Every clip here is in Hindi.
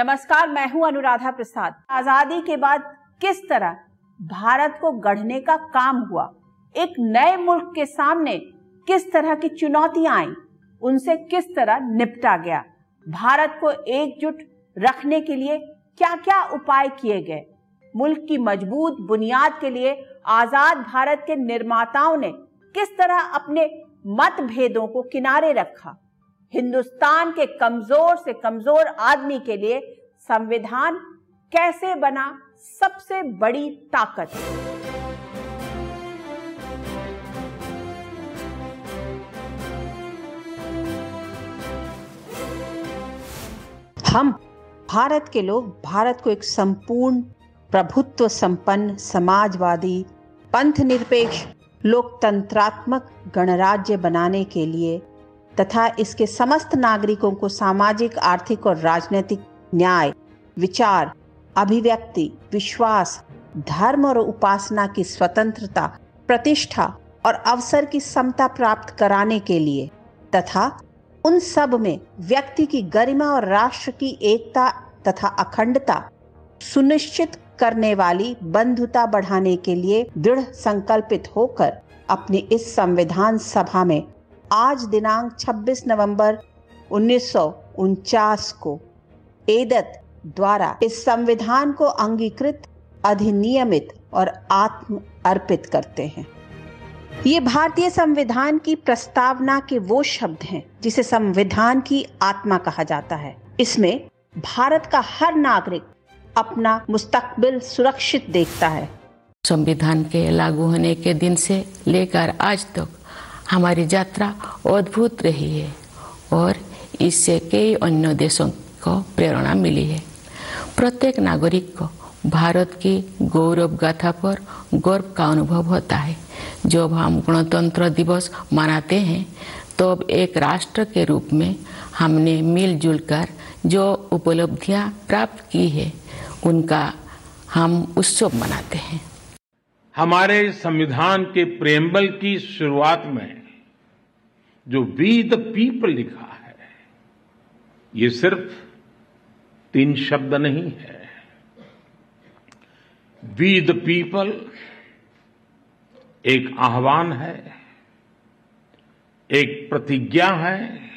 नमस्कार, मैं हूँ अनुराधा प्रसाद। आज़ादी के बाद किस तरह भारत को गढ़ने का काम हुआ? एक नए मुल्क के सामने किस तरह की चुनौतियाँ आई? उनसे किस तरह निपटा गया? भारत को एकजुट रखने के लिए क्या क्या उपाय किए गए? मुल्क की मज़बूत बुनियाद के लिए आज़ाद भारत के निर्माताओं ने किस तरह अपने मतभेदों को किनारे रखा? हिंदुस्तान के कमज़ोर से कमज़ोर आदमी के लिए संविधान कैसे बना सबसे बड़ी ताकत? हम भारत के लोग, भारत को एक संपूर्ण, प्रभुत्व संपन्न, समाजवादी पंथ निरपेक्ष लोकतंत्रात्मक गणराज्य बनाने के लिए तथा इसके समस्त नागरिकों को सामाजिक, आर्थिक और राजनीतिक न्याय, विचार, अभिव्यक्ति, विश्वास, धर्म और उपासना की स्वतंत्रता, प्रतिष्ठा और अवसर की समता प्राप्त कराने के लिए तथा उन सब में व्यक्ति की गरिमा और राष्ट्र की एकता तथा अखंडता सुनिश्चित करने वाली बंधुता बढ़ाने के लिए दृढ़ संकल्पित होकर अपने इस संविधान सभा में आज दिनांक 26 नवंबर उन्नीस सौ उनचास को एदत द्वारा इस संविधान को अंगीकृत, अधिनियमित और आत्म अर्पित करते हैं। ये भारतीय संविधान की प्रस्तावना के वो शब्द हैं जिसे संविधान की आत्मा कहा जाता है। इसमें भारत का हर नागरिक अपना मुस्तकबिल सुरक्षित देखता है। संविधान के लागू होने के दिन से लेकर आज तक हमारी यात्रा अद्भुत रही है और इससे कई अन्य देशों को प्रेरणा मिली है। प्रत्येक नागरिक को भारत की गौरव गाथा पर गर्व का अनुभव होता है। जब हम गणतंत्र दिवस मनाते हैं तो अब एक राष्ट्र के रूप में हमने मिलजुल कर जो उपलब्धियाँ प्राप्त की है, उनका हम उत्सव मनाते हैं। हमारे संविधान के प्रेम्बल की शुरुआत में जो वी द पीपल लिखा है, ये सिर्फ़ तीन शब्द नहीं है। वी द पीपल एक आह्वान है, एक प्रतिज्ञा है,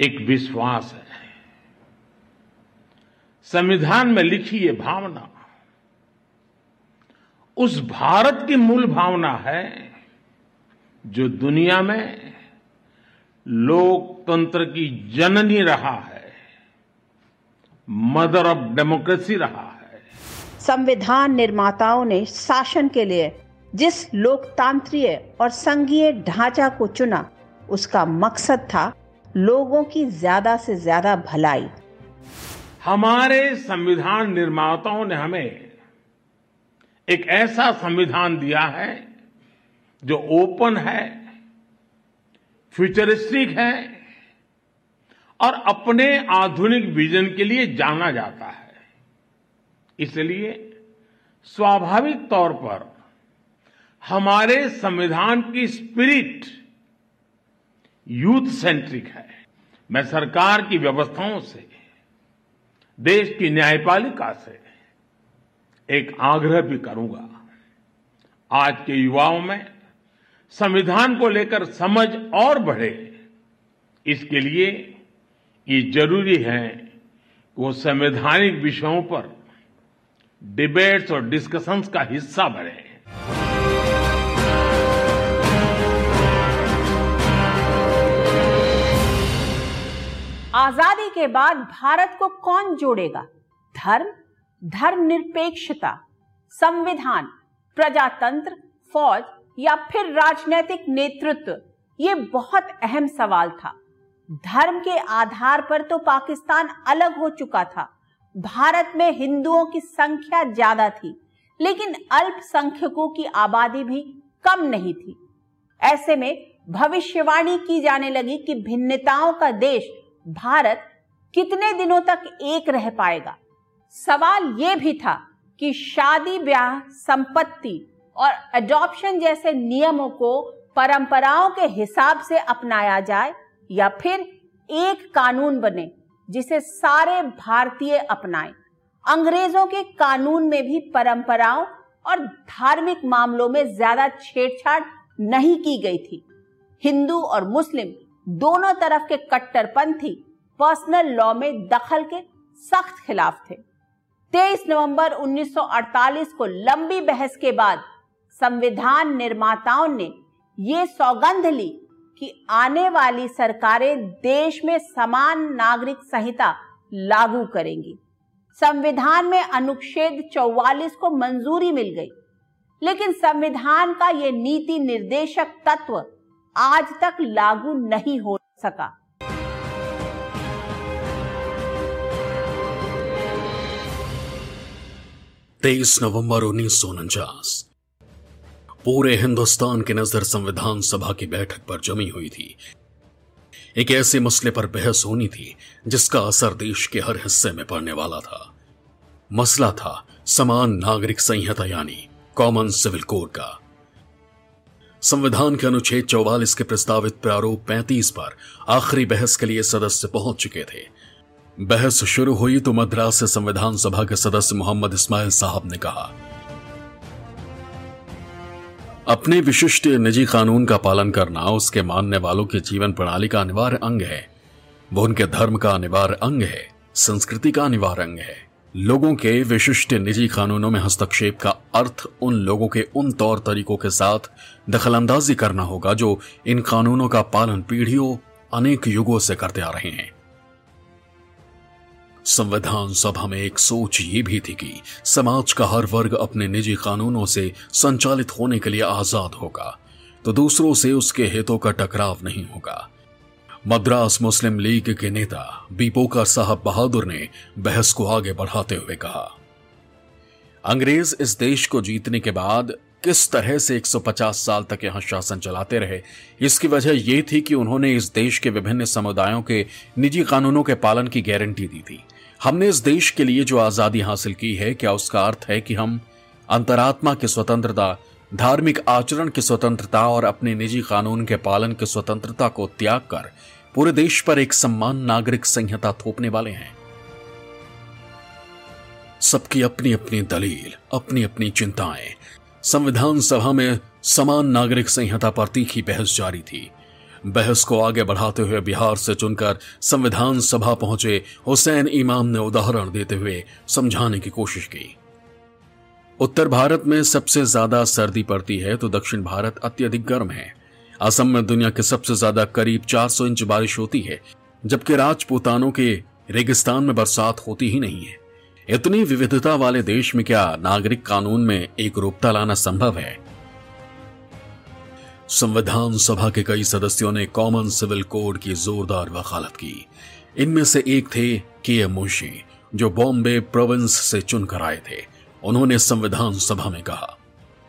एक विश्वास है। संविधान में लिखी ये भावना, उस भारत की मूल भावना है जो दुनिया में लोकतंत्र की जननी रहा है मदर ऑफ़ डेमोक्रेसी रहा है। संविधान निर्माताओं ने शासन के लिए जिस लोकतांत्रिक और संघीय ढांचा को चुना उसका मकसद था लोगों की ज़्यादा से ज़्यादा भलाई। हमारे संविधान निर्माताओं ने हमें एक ऐसा संविधान दिया है जो ओपन है, फ्यूचरिस्टिक है और अपने आधुनिक विजन के लिए जाना जाता है। इसलिए स्वाभाविक तौर पर हमारे संविधान की स्पिरिट यूथ सेंट्रिक है। मैं सरकार की व्यवस्थाओं से, देश की न्यायपालिका से एक आग्रह भी करूँगा। आज के युवाओं में संविधान को लेकर समझ और बढ़े, इसके लिए ये ज़रूरी है कि वो संवैधानिक विषयों पर डिबेट्स और डिस्कशंस का हिस्सा बने। आज़ादी के बाद भारत को कौन जोड़ेगा? धर्म, धर्मनिरपेक्षता, संविधान, प्रजातंत्र, फौज या फिर राजनीतिक नेतृत्व? ये बहुत अहम सवाल था। धर्म के आधार पर तो पाकिस्तान अलग हो चुका था। भारत में हिंदुओं की संख्या ज़्यादा थी, लेकिन अल्पसंख्यकों की आबादी भी कम नहीं थी। ऐसे में भविष्यवाणी की जाने लगी कि भिन्नताओं का देश भारत कितने दिनों तक एक रह पाएगा। सवाल यह भी था कि शादी ब्याह संपत्ति और अडॉप्शन जैसे नियमों को परंपराओं के हिसाब से अपनाया जाए या फिर एक कानून बने, जिसे सारे भारतीय अपनाएँ। अंग्रेज़ों के कानून में भी परंपराओं और धार्मिक मामलों में ज़्यादा छेड़छाड़ नहीं की गई थी। हिंदू और मुस्लिम दोनों तरफ़ के कट्टरपंथी पर्सनल लॉ में दखल के सख्त खिलाफ थे। 23 नवंबर 1948 को लंबी बहस के बाद संविधान निर्माताओं ने ये सौगंध ली कि आने वाली सरकारें देश में समान नागरिक संहिता लागू करेंगी। संविधान में अनुच्छेद 44 को मंजूरी मिल गई, लेकिन संविधान का ये नीति निर्देशक तत्व आज तक लागू नहीं हो सका। तेईस नवंबर उन्नीस सौ उनचास। पूरे हिंदुस्तान की नज़र संविधान सभा की बैठक पर जमी हुई थी। एक ऐसे मसले पर बहस होनी थी, जिसका असर देश के हर हिस्से में पड़ने वाला था। मसला था समान नागरिक संहिता यानी कॉमन सिविल कोड का। संविधान के अनुच्छेद चौवालीस के प्रस्तावित प्रारूप 35 पर आखिरी बहस के लिए सदस्य पहुँच चुके थे। बहस शुरू हुई तो मद्रास से संविधान सभा के सदस्य मोहम्मद इस्माइल साहब ने कहा अपने विशिष्ट निजी कानून का पालन करना उसके मानने वालों के जीवन प्रणाली का अनिवार्य अंग है। वो उनके धर्म का अनिवार्य अंग है, संस्कृति का अनिवार्य अंग है। लोगों के विशिष्ट निजी कानूनों में हस्तक्षेप का अर्थ उन लोगों के उन तौर तरीकों के साथ दखलंदाजी करना होगा जो इन कानूनों का पालन पीढ़ियों, अनेक युगों से करते आ रहे हैं। संविधान सभा में एक सोच ये भी थी कि समाज का हर वर्ग अपने निजी कानूनों से संचालित होने के लिए आज़ाद होगा तो दूसरों से उसके हितों का टकराव नहीं होगा। मद्रास मुस्लिम लीग के नेता बीपोकर साहब बहादुर ने बहस को आगे बढ़ाते हुए कहा, अंग्रेज़ इस देश को जीतने के बाद किस तरह से 150 साल तक यहाँ शासन चलाते रहे, इसकी वजह यह थी कि उन्होंने इस देश के विभिन्न समुदायों के निजी कानूनों के पालन की गारंटी दी थी। हमने इस देश के लिए जो आज़ादी हासिल की है, क्या उसका अर्थ है कि हम अंतरात्मा की स्वतंत्रता, धार्मिक आचरण की स्वतंत्रता और अपने निजी कानून के पालन की स्वतंत्रता को त्याग कर पूरे देश पर एक सम्मान नागरिक संहिता थोपने वाले हैं। सबकी अपनी अपनी दलील अपनी अपनी चिंताएँ। संविधान सभा में समान नागरिक संहिता पर तीखी बहस जारी थी। बहस को आगे बढ़ाते हुए बिहार से चुनकर संविधान सभा पहुँचे, हुसैन इमाम ने उदाहरण देते हुए समझाने की कोशिश की। उत्तर भारत में सबसे ज़्यादा सर्दी पड़ती है तो दक्षिण भारत अत्यधिक गर्म है। असम में दुनिया के सबसे ज़्यादा करीब 400 इंच बारिश होती है, जबकि राजपूतानों के रेगिस्तान में बरसात होती ही नहीं है। इतनी विविधता वाले देश में क्या नागरिक कानून में एक रूपता लाना संभव है? संविधान सभा के कई सदस्यों ने कॉमन सिविल कोड की जोरदार वकालत की। इनमें से एक थे के एम मुंशी, जो बॉम्बे प्रोविंस से चुनकर आए थे। उन्होंने संविधान सभा में कहा,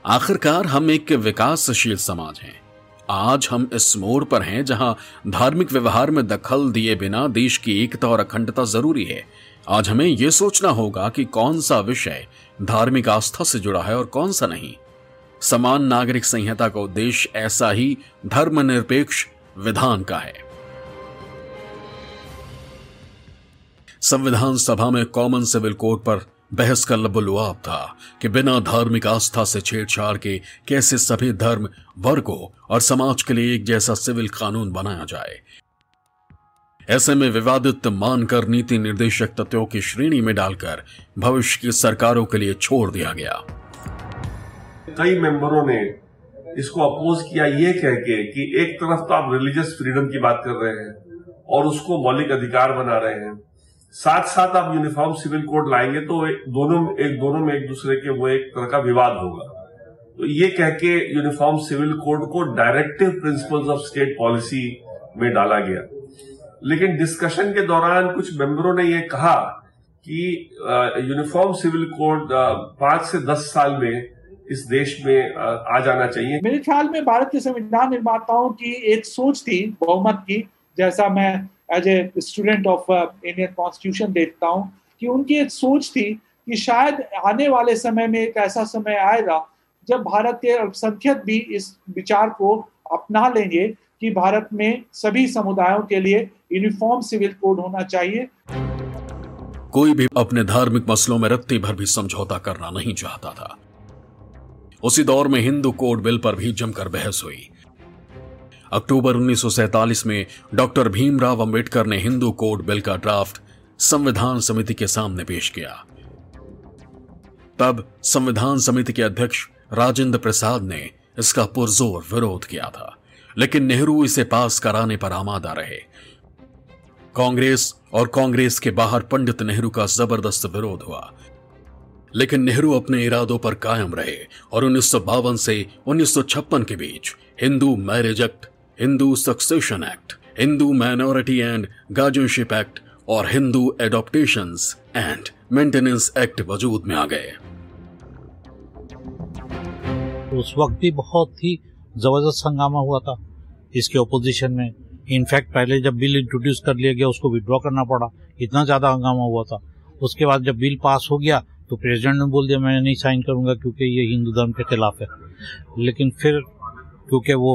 आखिरकार हम एक विकासशील समाज हैं। आज हम इस मोड़ पर हैं जहाँ धार्मिक व्यवहार में दखल दिए बिना देश की एकता और अखंडता ज़रूरी है। आज हमें यह सोचना होगा कि कौन सा विषय धार्मिक आस्था से जुड़ा है और कौन सा नहीं। समान नागरिक संहिता का उद्देश्य ऐसा ही धर्मनिरपेक्ष विधान का है। संविधान सभा में कॉमन सिविल कोड पर बहस का लबुलुआब था कि बिना धार्मिक आस्था से छेड़छाड़ के कैसे सभी धर्म वर्गों और समाज के लिए एक जैसा सिविल कानून बनाया जाए। ऐसे में विवादित मानकर नीति निर्देशक तत्वों की श्रेणी में डालकर भविष्य की सरकारों के लिए छोड़ दिया गया। कई मेंबरों ने इसको अपोज किया, ये कह के कि एक तरफ़ तो आप रिलीजियस फ्रीडम की बात कर रहे हैं और उसको मौलिक अधिकार बना रहे हैं। साथ साथ आप यूनिफॉर्म सिविल कोड लाएँगे तो दोनों, एक दोनों में एक दूसरे के वो एक तरह का विवाद होगा। तो ये कह के यूनिफॉर्म सिविल कोड को directive principles of state policy में डाला गया। लेकिन डिस्कशन के दौरान कुछ मेंबरों ने यह कहा कि यूनिफॉर्म सिविल कोड पाँच से दस साल में इस देश में आ जाना चाहिए। मेरे ख्याल में भारत के संविधान निर्माताओं की एक सोच थी बहुमत की जैसा मैं as a student of Indian constitution देखता हूँ कि उनकी एक सोच थी कि शायद आने वाले समय में एक ऐसा समय आएगा जब भारत के अल्पसंख्यक भी इस विचार को अपना लेंगे कि भारत में सभी समुदायों के लिए यूनिफॉर्म सिविल कोड होना चाहिए। कोई भी अपने धार्मिक मसलों में रत्ती भर भी समझौता करना नहीं चाहता था। उसी दौर में हिंदू कोड बिल पर भी जमकर बहस हुई। अक्टूबर 1947 में डॉक्टर भीमराव अंबेडकर ने हिंदू कोड बिल का ड्राफ्ट संविधान समिति के सामने पेश किया। तब संविधान समिति के अध्यक्ष राजेंद्र प्रसाद ने इसका पुरजोर विरोध किया था, लेकिन नेहरू इसे पास कराने पर आमादा रहे। कांग्रेस और कांग्रेस के बाहर पंडित नेहरू का ज़बरदस्त विरोध हुआ। लेकिन नेहरू अपने इरादों पर कायम रहे और उन्नीस सौ बावन से 1956 के बीच Hindu marriage act, Hindu succession act Hindu minority and guardianship act और Hindu adoption and maintenance act वजूद में आ गए। उस वक्त भी बहुत ही ज़बरदस्त हंगामा हुआ था। इसके ओपोजिशन में इनफैक्ट पहले जब बिल इंट्रोड्यूस कर लिया गया, उसको विड्रॉ करना पड़ा। इतना ज़्यादा हंगामा हुआ था। उसके बाद जब बिल पास हो गया तो प्रेसिडेंट ने बोल दिया मैं नहीं साइन करूँगा क्योंकि ये हिंदू धर्म के खिलाफ है। लेकिन फिर क्योंकि वो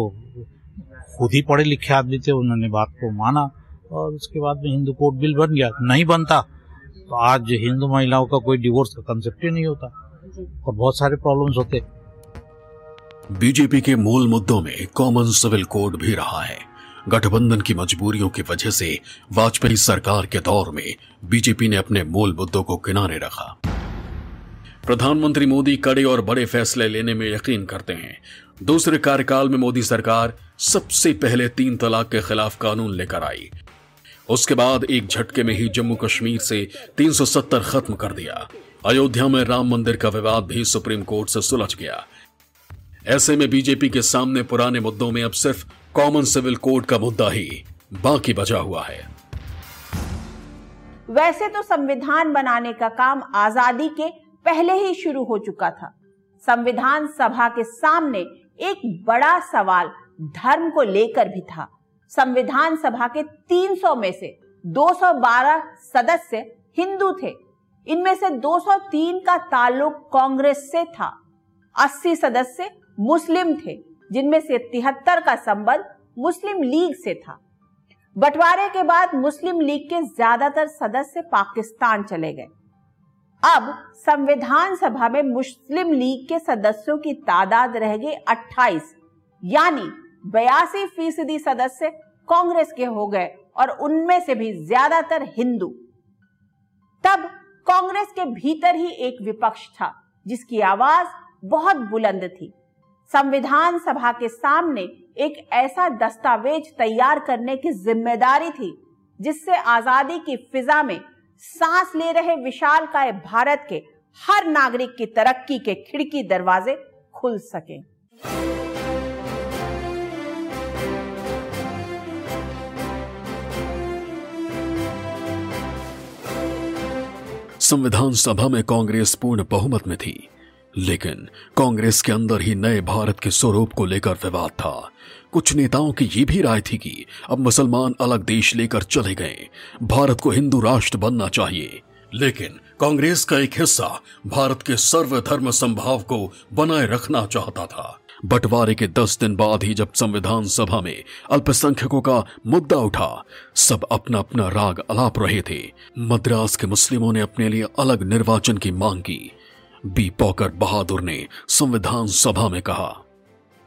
खुद ही पढ़े लिखे आदमी थे उन्होंने बात को माना और उसके बाद में हिंदू कोर्ट बिल बन गया। नहीं बनता तो आज हिंदू महिलाओं का कोई डिवोर्स का कंसेप्ट ही नहीं होता और बहुत सारे प्रॉब्लम्स होते। बीजेपी के मूल मुद्दों में कॉमन सिविल कोड भी रहा है। गठबंधन की मजबूरियों की वजह से वाजपेयी सरकार के दौर में बीजेपी ने अपने मूल मुद्दों को किनारे रखा। प्रधानमंत्री मोदी कड़े और बड़े फैसले लेने में यकीन करते हैं। दूसरे कार्यकाल में मोदी सरकार सबसे पहले तीन तलाक के खिलाफ कानून लेकर आई। उसके बाद एक झटके में ही जम्मू कश्मीर से 370 खत्म कर दिया। अयोध्या में राम मंदिर का विवाद भी सुप्रीम कोर्ट से सुलझ गया। ऐसे में बीजेपी के सामने पुराने मुद्दों में अब सिर्फ़ कॉमन सिविल कोड का मुद्दा ही बाकी बचा हुआ है। वैसे तो संविधान बनाने का काम आज़ादी के पहले ही शुरू हो चुका था। संविधान सभा के सामने एक बड़ा सवाल धर्म को लेकर भी था। संविधान सभा के 300 में से 212 सदस्य हिंदू थे। इनमें से 203 का ताल्लुक कांग्रेस से था। 80 सदस्य मुस्लिम थे, जिनमें से तिहत्तर का संबंध मुस्लिम लीग से था। बंटवारे के बाद मुस्लिम लीग के ज़्यादातर सदस्य पाकिस्तान चले गए। अब संविधान सभा में मुस्लिम लीग के सदस्यों की तादाद रह गई 28 यानी बयासी फ़ीसदी सदस्य कांग्रेस के हो गए और उनमें से भी ज़्यादातर हिंदू। तब कांग्रेस के भीतर ही एक विपक्ष था, जिसकी आवाज़ बहुत बुलंद थी। संविधान सभा के सामने एक ऐसा दस्तावेज़ तैयार करने की ज़िम्मेदारी थी, जिससे आज़ादी की फिजा में सांस ले रहे विशाल काय भारत के हर नागरिक की तरक्की के खिड़की दरवाजे खुल सके। संविधान सभा में कांग्रेस पूर्ण बहुमत में थी। लेकिन कांग्रेस के अंदर ही नए भारत के स्वरूप को लेकर विवाद था। कुछ नेताओं की ये भी राय थी कि अब मुसलमान अलग देश लेकर चले गए। भारत को हिंदू राष्ट्र बनना चाहिए। लेकिन कांग्रेस का एक हिस्सा भारत के सर्वधर्म संभाव को बनाए रखना चाहता था। बंटवारे के दस दिन बाद ही जब संविधान सभा में अल्पसंख्यकों का मुद्दा उठा, सब अपना अपना राग अलाप रहे थे। मद्रास के मुस्लिमों ने अपने लिए अलग निर्वाचन की मांग की। बी पॉकर बहादुर ने संविधान सभा में कहा,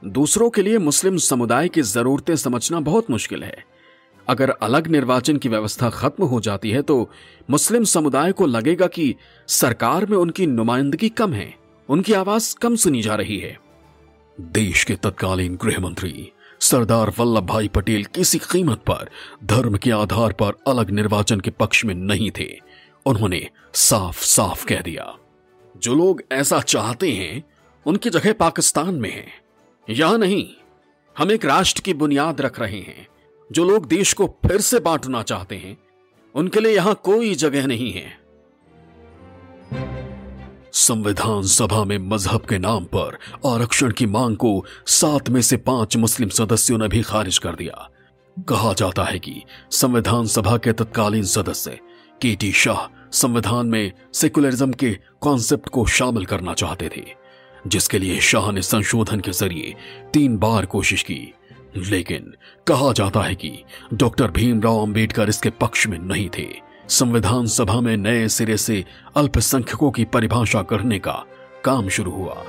दूसरों के लिए मुस्लिम समुदाय की जरूरतें समझना बहुत मुश्किल है। अगर अलग निर्वाचन की व्यवस्था खत्म हो जाती है तो मुस्लिम समुदाय को लगेगा कि सरकार में उनकी नुमाइंदगी कम है, उनकी आवाज़ कम सुनी जा रही है। देश के तत्कालीन गृह मंत्री सरदार वल्लभ भाई पटेल किसी कीमत पर, धर्म के आधार पर अलग निर्वाचन के पक्ष में नहीं थे। उन्होंने साफ़ साफ़ कह दिया। जो लोग ऐसा चाहते हैं, उनकी जगह पाकिस्तान में है। यह नहीं, हम एक राष्ट्र की बुनियाद रख रहे हैं। जो लोग देश को फिर से बांटना चाहते हैं, उनके लिए यहाँ कोई जगह नहीं है। संविधान सभा में मज़हब के नाम पर आरक्षण की मांग को सात में से पाँच मुस्लिम सदस्यों ने भी खारिज कर दिया। कहा जाता है कि संविधान सभा के तत्कालीन सदस्य के टी शाह संविधान में सेकुलरिज्म के कॉन्सेप्ट को शामिल करना चाहते थे, जिसके लिए शाह ने संशोधन के ज़रिए तीन बार कोशिश की। लेकिन कहा जाता है कि डॉक्टर भीमराव अंबेडकर इसके पक्ष में नहीं थे। संविधान सभा में नए सिरे से अल्पसंख्यकों की परिभाषा करने का काम शुरू हुआ।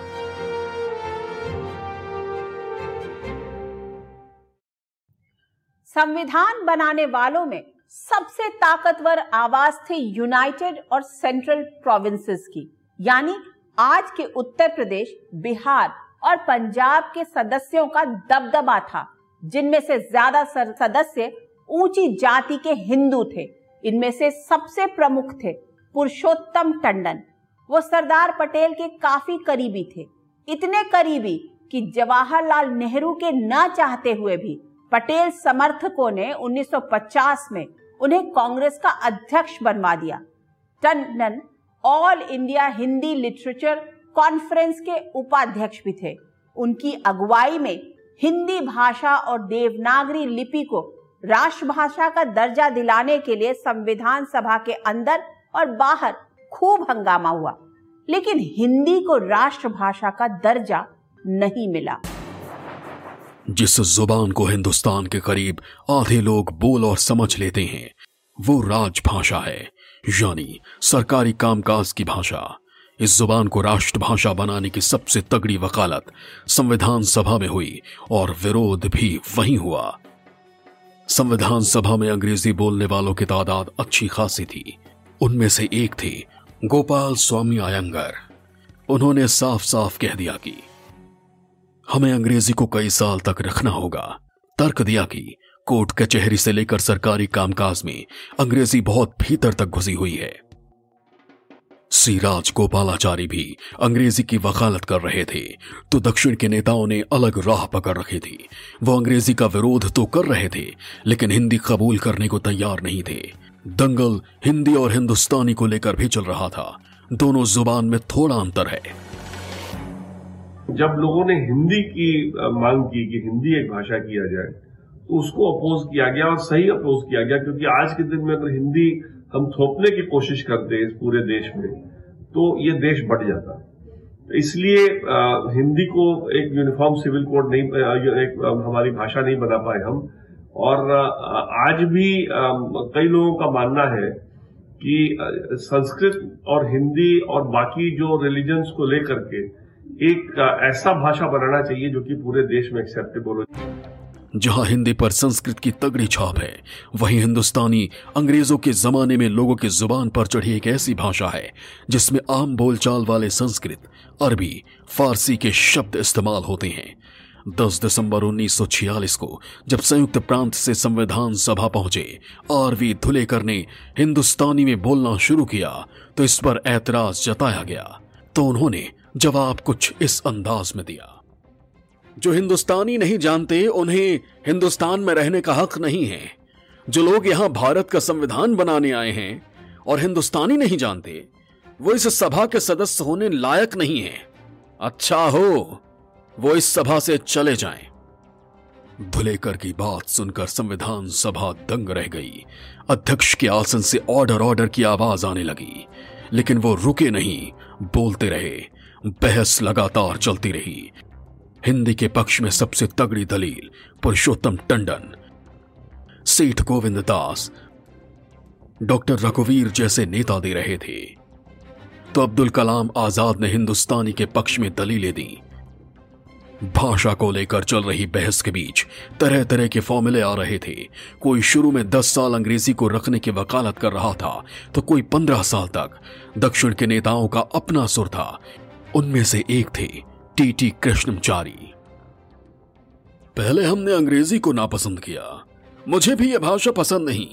संविधान बनाने वालों में सबसे ताकतवर आवाज़ थी यूनाइटेड और सेंट्रल प्रोविंसेस की, यानी आज के उत्तर प्रदेश, बिहार और पंजाब के सदस्यों का दबदबा था, जिनमें से ज़्यादा सदस्य ऊँची जाति के हिंदू थे। इनमें से सबसे प्रमुख थे पुरुषोत्तम टंडन। वो सरदार पटेल के काफ़ी करीबी थे। इतने करीबी कि जवाहरलाल नेहरू के न चाहते हुए भी पटेल समर्थकों ने 1950 में उन्हें कांग्रेस का अध्यक्ष बनवा दिया। Tandon, all India Hindi literature conference के उपाध्यक्ष भी थे। उनकी अगुवाई में हिंदी भाषा और देवनागरी लिपि को राष्ट्रभाषा का दर्जा दिलाने के लिए संविधान सभा के अंदर और बाहर खूब हंगामा हुआ, लेकिन हिंदी को राष्ट्रभाषा का दर्जा नहीं मिला। जिस ज़ुबान को हिंदुस्तान के करीब आधे लोग बोल और समझ लेते हैं, वो राजभाषा है, यानी सरकारी कामकाज की भाषा। इस ज़ुबान को राष्ट्रभाषा बनाने की सबसे तगड़ी वकालत संविधान सभा में हुई और विरोध भी वहीं हुआ। संविधान सभा में अंग्रेज़ी बोलने वालों की तादाद अच्छी खासी थी। उनमें से एक थे, गोपाल स्वामी आयंगर। उन्होंने साफ़ साफ़ कह दिया कि हमें अंग्रेज़ी को कई साल तक रखना होगा। तर्क दिया कि कोर्ट कचहरी से लेकर सरकारी कामकाज में अंग्रेज़ी बहुत भीतर तक घुसी हुई है। श्री राज गोपालाचारी भी अंग्रेज़ी की वकालत कर रहे थे तो दक्षिण के नेताओं ने अलग राह पकड़ रखी थी। वो अंग्रेज़ी का विरोध तो कर रहे थे, लेकिन हिंदी कबूल करने को तैयार नहीं थे। दंगल हिंदी और हिंदुस्तानी को लेकर भी चल रहा था। दोनों ज़ुबान में थोड़ा अंतर है। जब लोगों ने हिंदी की मांग की कि हिंदी एक भाषा किया जाए तो उसको अपोज किया गया और सही अपोज किया गया, क्योंकि आज के दिन में अगर हिंदी हम थोपने की कोशिश करते इस पूरे देश में तो ये देश बढ़ जाता। इसलिए हिंदी को एक यूनिफॉर्म सिविल कोड नहीं एक हमारी भाषा नहीं बना पाए हम। और आज भी कई लोगों का मानना है कि संस्कृत और हिंदी और बाकी जो रिलीजन्स को लेकर के एक ऐसा भाषा बनाना चाहिए जो कि पूरे देश में एक्सेप्टेबल हो जहाँ हिंदी पर संस्कृत की तगड़ी छाप है, वहीं हिंदुस्तानी अंग्रेज़ों के जमाने में लोगों की ज़ुबान पर चढ़ी एक ऐसी भाषा है, जिसमें आम बोलचाल वाले संस्कृत, अरबी, फारसी के शब्द इस्तेमाल होते हैं। 10 दिसंबर 1946 को, जब संयुक्त प्रांत से संविधान सभा पहुँचे, आर वी धुलेकर ने हिंदुस्तानी में बोलना शुरू किया तो इस पर ऐतराज जताया गया। तो उन्होंने जवाब कुछ इस अंदाज में दिया। जो हिंदुस्तानी नहीं जानते, उन्हें हिंदुस्तान में रहने का हक नहीं है। जो लोग यहाँ भारत का संविधान बनाने आए हैं और हिंदुस्तानी नहीं जानते, वो इस सभा के सदस्य होने लायक नहीं है। अच्छा हो, वो इस सभा से चले जाएँ। धुलेकर की बात सुनकर संविधान सभा दंग रह गई। अध्यक्ष के आसन से ऑर्डर ऑर्डर की आवाज़ आने लगी। लेकिन वो रुके नहीं, बोलते रहे। बहस लगातार चलती रही। हिंदी के पक्ष में सबसे तगड़ी दलील, पुरुषोत्तम टंडन। सेठ गोविंद दास, डॉक्टर रघुवीर जैसे नेता दे रहे थे। तो अब्दुल कलाम आज़ाद ने हिंदुस्तानी के पक्ष में दलीलें दी। भाषा को लेकर चल रही बहस के बीच तरह तरह के फॉर्मूले आ रहे थे। कोई शुरू में दस साल अंग्रेज़ी को रखने की वकालत कर रहा था तो कोई पंद्रह साल तक दक्षिण के नेताओं का अपना सुर था। उनमें से एक थे टीटी कृष्णमचारी। पहले हमने अंग्रेज़ी को नापसंद किया। मुझे भी यह भाषा पसंद नहीं,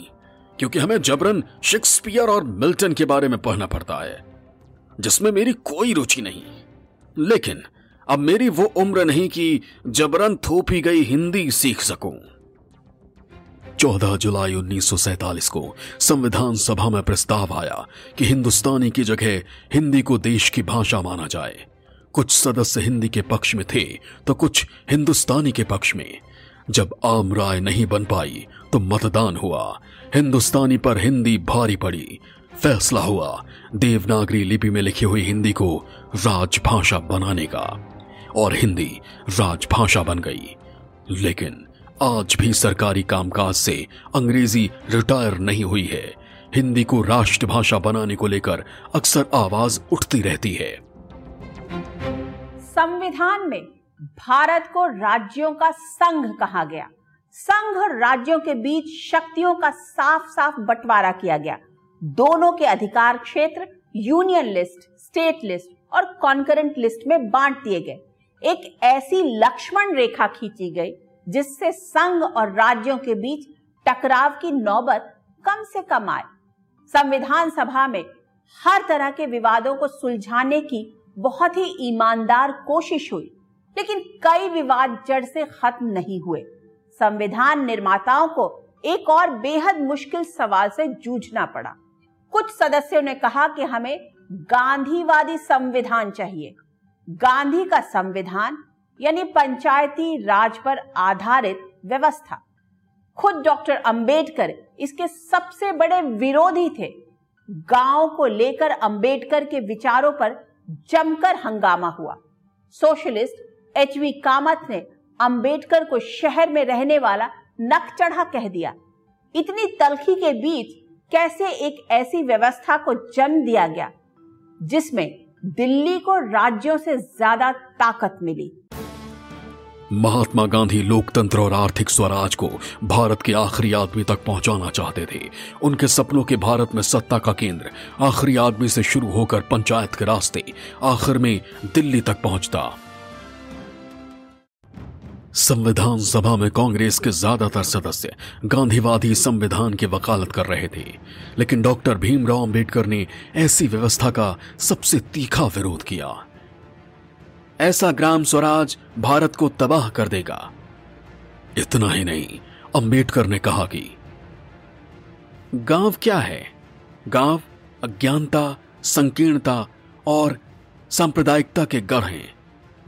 क्योंकि हमें जबरन शेक्सपियर और मिल्टन के बारे में पढ़ना पड़ता है, जिसमें मेरी कोई रुचि नहीं। लेकिन अब मेरी वो उम्र नहीं कि जबरन थोपी गई हिंदी सीख सकूँ। 14 जुलाई 1947 को संविधान सभा में प्रस्ताव आया कि हिंदुस्तानी की जगह हिंदी को देश की भाषा माना जाए। कुछ सदस्य हिंदी के पक्ष में थे तो कुछ हिंदुस्तानी के पक्ष में। जब आम राय नहीं बन पाई तो मतदान हुआ। हिंदुस्तानी पर हिंदी भारी पड़ी। फैसला हुआ, देवनागरी लिपि में लिखी हुई हिंदी को राजभाषा बनाने का। और हिंदी राजभाषा बन गई। लेकिन आज भी सरकारी कामकाज से अंग्रेज़ी रिटायर नहीं हुई है। हिंदी को राष्ट्रभाषा बनाने को लेकर अक्सर आवाज़ उठती रहती है। संविधान में भारत को राज्यों का संघ कहा गया। संघ और राज्यों के बीच शक्तियों का साफ़ साफ़ बंटवारा किया गया। दोनों के अधिकार क्षेत्र यूनियन लिस्ट, स्टेट लिस्ट और कॉन्करेंट लिस्ट में बांट दिए गए। एक ऐसी लक्ष्मण रेखा खींची गई जिससे संघ और राज्यों के बीच टकराव की नौबत कम से कम आए। संविधान सभा में हर तरह के विवादों को सुलझाने की बहुत ही ईमानदार कोशिश हुई, लेकिन कई विवाद जड़ से खत्म नहीं हुए। संविधान निर्माताओं को एक और बेहद मुश्किल सवाल से जूझना पड़ा। कुछ सदस्यों ने कहा कि हमें गांधीवादी संविधान चाहिए। गांधी का संविधान यानी पंचायती राज पर आधारित व्यवस्था। खुद डॉक्टर अंबेडकर इसके सबसे बड़े विरोधी थे। गाँव को लेकर अंबेडकर के विचारों पर जमकर हंगामा हुआ। सोशलिस्ट एच वी कामत ने अंबेडकर को शहर में रहने वाला नक चढ़ा कह दिया। इतनी तलखी के बीच कैसे एक ऐसी व्यवस्था को जन्म दिया गया, जिसमें दिल्ली को राज्यों से ज़्यादा ताकत मिली? महात्मा गांधी लोकतंत्र और आर्थिक स्वराज को भारत के आखिरी आदमी तक पहुंचाना चाहते थे। उनके सपनों के भारत में सत्ता का केंद्र, आखिरी आदमी से शुरू होकर पंचायत के रास्ते, आखिर में दिल्ली तक पहुँचता। संविधान सभा में कांग्रेस के ज़्यादातर सदस्य गांधीवादी संविधान की वकालत कर रहे थे। लेकिन डॉक्टर भीमराव अंबेडकर ने ऐसी व्यवस्था का सबसे तीखा विरोध किया। ऐसा ग्राम स्वराज भारत को तबाह कर देगा। इतना ही नहीं, अंबेडकर ने कहा कि गाँव क्या है? गाँव अज्ञानता, संकीर्णता और सांप्रदायिकता के गढ़ हैं,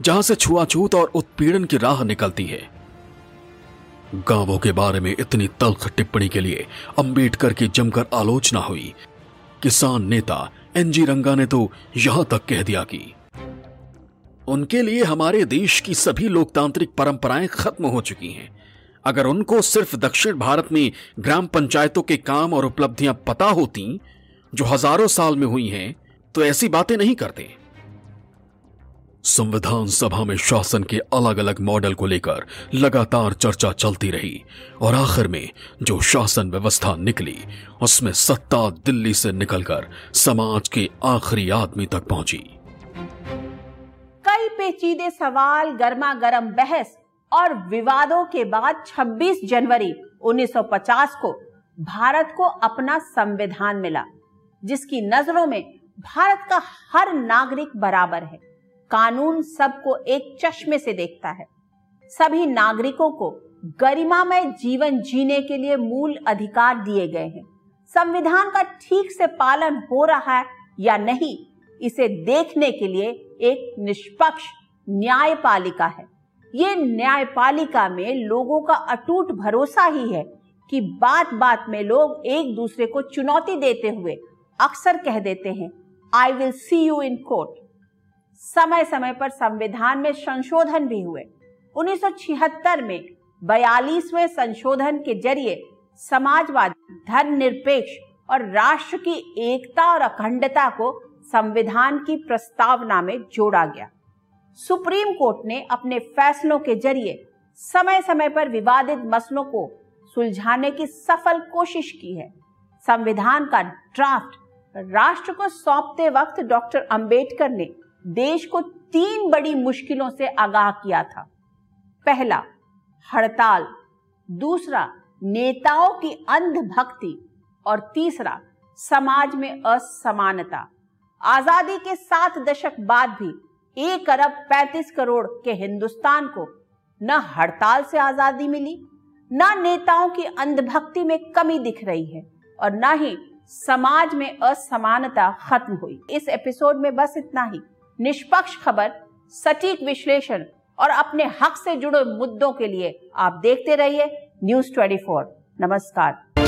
जहाँ से छुआछूत और उत्पीड़न की राह निकलती है। गाँवों के बारे में इतनी तल्ख टिप्पणी के लिए अंबेडकर की जमकर आलोचना हुई। किसान नेता एनजी रंगा ने तो यहाँ तक कह दिया कि उनके लिए हमारे देश की सभी लोकतांत्रिक परंपराएँ खत्म हो चुकी हैं। अगर उनको सिर्फ़ दक्षिण भारत में ग्राम पंचायतों के काम और उपलब्धियाँ पता होती, जो हज़ारों साल में हुई हैं तो ऐसी बातें नहीं करते। संविधान सभा में शासन के अलग अलग मॉडल को लेकर लगातार चर्चा चलती रही, और आखिर में जो शासन व्यवस्था निकली, उसमें सत्ता दिल्ली से निकलकर समाज के आखिरी आदमी तक पहुँची। कई पेचीदे सवाल गर्मा गर्म बहस और विवादों के बाद 26 जनवरी 1950 को भारत को अपना संविधान मिला, जिसकी नज़रों में भारत का हर नागरिक बराबर है। कानून सबको एक चश्मे से देखता है। सभी नागरिकों को गरिमामय जीवन जीने के लिए मूल अधिकार दिए गए हैं। संविधान का ठीक से पालन हो रहा है या नहीं इसे देखने के लिए एक निष्पक्ष न्यायपालिका है। ये न्यायपालिका में लोगों का अटूट भरोसा ही है कि बात बात में लोग एक दूसरे को चुनौती देते हुए अक्सर कह देते हैं I will see you in court समय समय पर संविधान में संशोधन भी हुए। 1976 में बयालीसवें संशोधन के ज़रिए समाजवाद, धर्मनिरपेक्ष और राष्ट्र की एकता और अखंडता को संविधान की प्रस्तावना में जोड़ा गया। सुप्रीम कोर्ट ने अपने फैसलों के ज़रिए समय समय पर विवादित मसलों को सुलझाने की सफल कोशिश की है। संविधान का ड्राफ्ट राष्ट्र को सौंपते वक्त डॉक्टर अंबेडकर ने देश को तीन बड़ी मुश्किलों से आगाह किया था। पहला, हड़ताल। दूसरा, नेताओं की अंधभक्ति। और तीसरा, समाज में असमानता। आज़ादी के सात दशक बाद भी एक अरब पैंतीस करोड़ के हिंदुस्तान को न हड़ताल से आज़ादी मिली, न नेताओं की अंधभक्ति में कमी दिख रही है और न ही समाज में असमानता खत्म हुई। इस एपिसोड में बस इतना ही। निष्पक्ष खबर, सटीक विश्लेषण और अपने हक से जुड़े मुद्दों के लिए आप देखते रहिए न्यूज़ 24 नमस्कार।